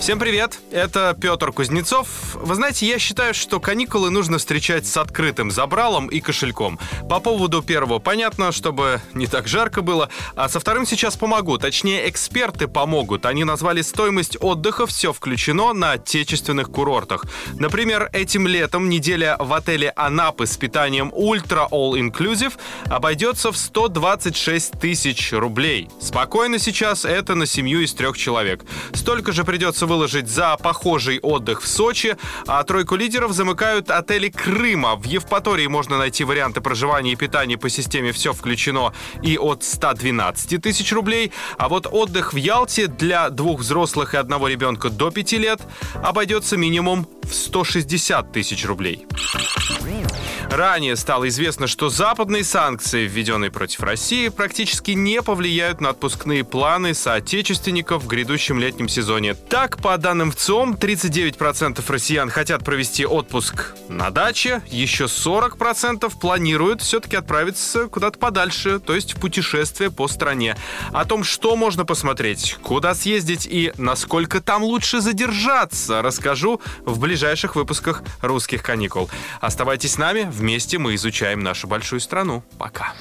Всем привет, это Петр Кузнецов. Вы знаете, я считаю, что каникулы нужно встречать с открытым забралом и кошельком. По поводу первого понятно, чтобы не так жарко было, а со вторым сейчас помогу. Точнее, эксперты помогут. Они назвали стоимость отдыха «Все включено» на отечественных курортах. Например, этим летом неделя в отеле Анапы с питанием Ultra All Inclusive обойдется в 126 тысяч рублей. Спокойно сейчас это на семью из трех человек. Столько же придется выложить за похожий отдых в Сочи, а тройку лидеров замыкают отели Крыма. В Евпатории можно найти варианты проживания и питания по системе «Все включено» и от 112 тысяч рублей, а вот отдых в Ялте для двух взрослых и одного ребенка до 5 лет обойдется минимум в 160 тысяч рублей. Ранее стало известно, что западные санкции, введенные против России, практически не повлияют на отпускные планы соотечественников в грядущем летнем сезоне. Так, по данным ВЦИОМ, 39% россиян хотят провести отпуск на даче, еще 40% планируют все-таки отправиться куда-то подальше, то есть в путешествие по стране. О том, что можно посмотреть, куда съездить и насколько там лучше задержаться, расскажу в ближайших выпусках «Русских каникул». Оставайтесь с нами, вместе мы изучаем нашу большую страну. Пока.